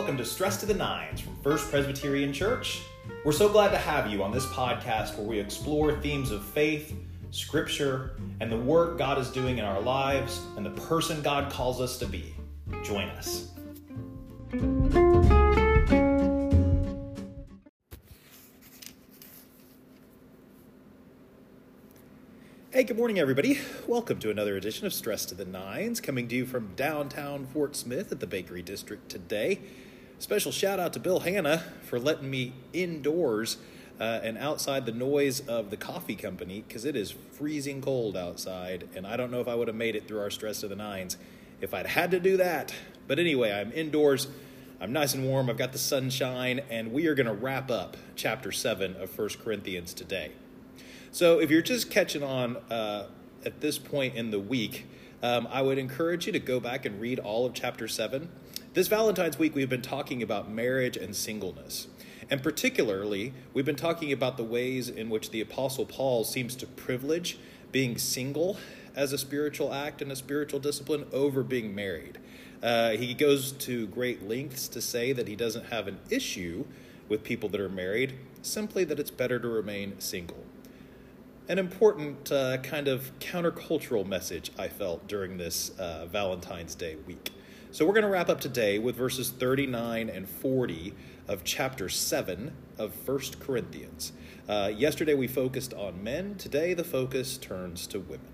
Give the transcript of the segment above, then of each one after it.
welcome to Stress to the Nines from First Presbyterian Church. We're so glad to have you on this podcast where we explore themes of faith, scripture, and the work God is doing in our lives and the person God calls us to be. Join us. Hey, good morning, everybody. Welcome to another edition of Stress to the Nines, coming to you from downtown Fort Smith at the Bakery District today. Special shout out to Bill Hanna for letting me indoors uh, and outside the noise of the coffee company because it is freezing cold outside, and I don't know if I would have made it through our Stress to the Nines if I'd had to do that. But anyway, I'm indoors. I'm nice and warm. I've got the sunshine, and we are going to wrap up chapter 7 of First Corinthians today. So if you're just catching on uh, at this point in the week, um, I would encourage you to go back and read all of chapter 7. This Valentine's week, we've been talking about marriage and singleness. And particularly, we've been talking about the ways in which the Apostle Paul seems to privilege being single as a spiritual act and a spiritual discipline over being married. Uh, he goes to great lengths to say that he doesn't have an issue with people that are married, simply that it's better to remain single an important uh, kind of countercultural message I felt during this uh, Valentine's Day week. So we're going to wrap up today with verses 39 and 40 of chapter 7 of 1 Corinthians. Uh, yesterday we focused on men, today the focus turns to women.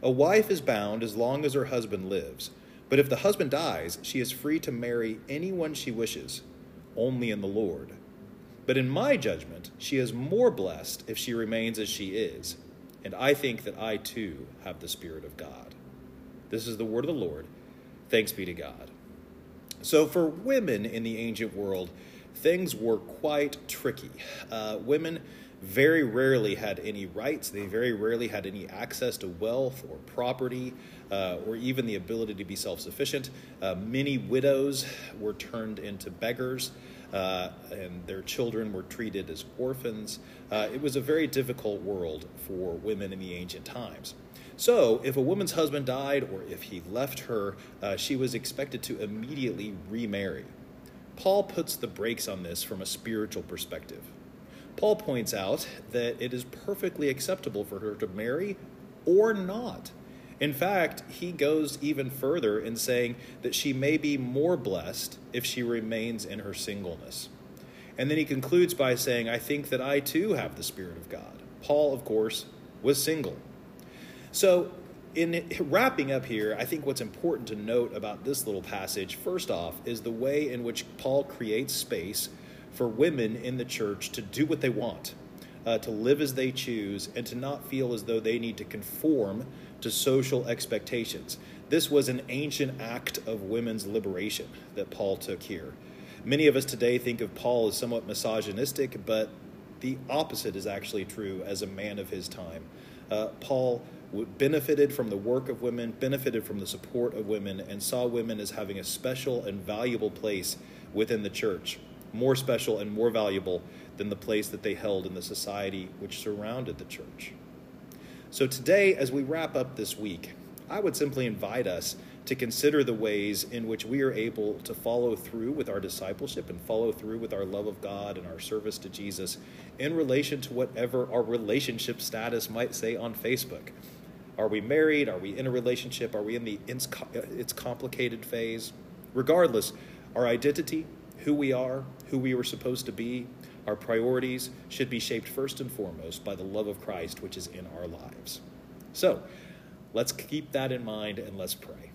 A wife is bound as long as her husband lives, but if the husband dies, she is free to marry anyone she wishes, only in the Lord. But in my judgment, she is more blessed if she remains as she is. And I think that I too have the Spirit of God. This is the word of the Lord. Thanks be to God. So, for women in the ancient world, things were quite tricky. Uh, women very rarely had any rights, they very rarely had any access to wealth or property. Uh, or even the ability to be self sufficient. Uh, many widows were turned into beggars uh, and their children were treated as orphans. Uh, it was a very difficult world for women in the ancient times. So, if a woman's husband died or if he left her, uh, she was expected to immediately remarry. Paul puts the brakes on this from a spiritual perspective. Paul points out that it is perfectly acceptable for her to marry or not. In fact, he goes even further in saying that she may be more blessed if she remains in her singleness. And then he concludes by saying, I think that I too have the Spirit of God. Paul, of course, was single. So, in wrapping up here, I think what's important to note about this little passage, first off, is the way in which Paul creates space for women in the church to do what they want, uh, to live as they choose, and to not feel as though they need to conform to social expectations. This was an ancient act of women's liberation that Paul took here. Many of us today think of Paul as somewhat misogynistic, but the opposite is actually true as a man of his time. Uh, Paul benefited from the work of women, benefited from the support of women, and saw women as having a special and valuable place within the church, more special and more valuable than the place that they held in the society which surrounded the church. So, today, as we wrap up this week, I would simply invite us to consider the ways in which we are able to follow through with our discipleship and follow through with our love of God and our service to Jesus in relation to whatever our relationship status might say on Facebook. Are we married? Are we in a relationship? Are we in the it's complicated phase? Regardless, our identity, who we are, who we were supposed to be, our priorities should be shaped first and foremost by the love of Christ which is in our lives. So, let's keep that in mind and let's pray.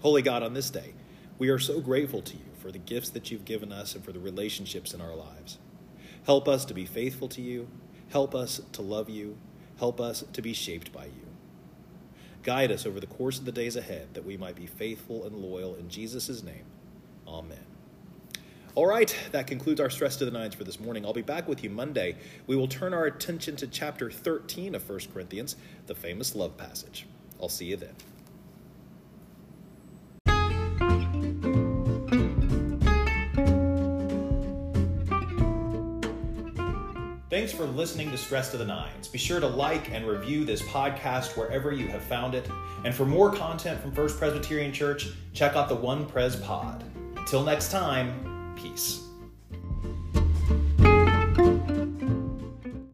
Holy God, on this day, we are so grateful to you for the gifts that you've given us and for the relationships in our lives. Help us to be faithful to you. Help us to love you. Help us to be shaped by you. Guide us over the course of the days ahead that we might be faithful and loyal in Jesus' name. Amen. All right, that concludes our Stress to the Nines for this morning. I'll be back with you Monday. We will turn our attention to chapter 13 of 1 Corinthians, the famous love passage. I'll see you then. Thanks for listening to Stress to the Nines. Be sure to like and review this podcast wherever you have found it. And for more content from First Presbyterian Church, check out the One Pres Pod. Until next time, Peace.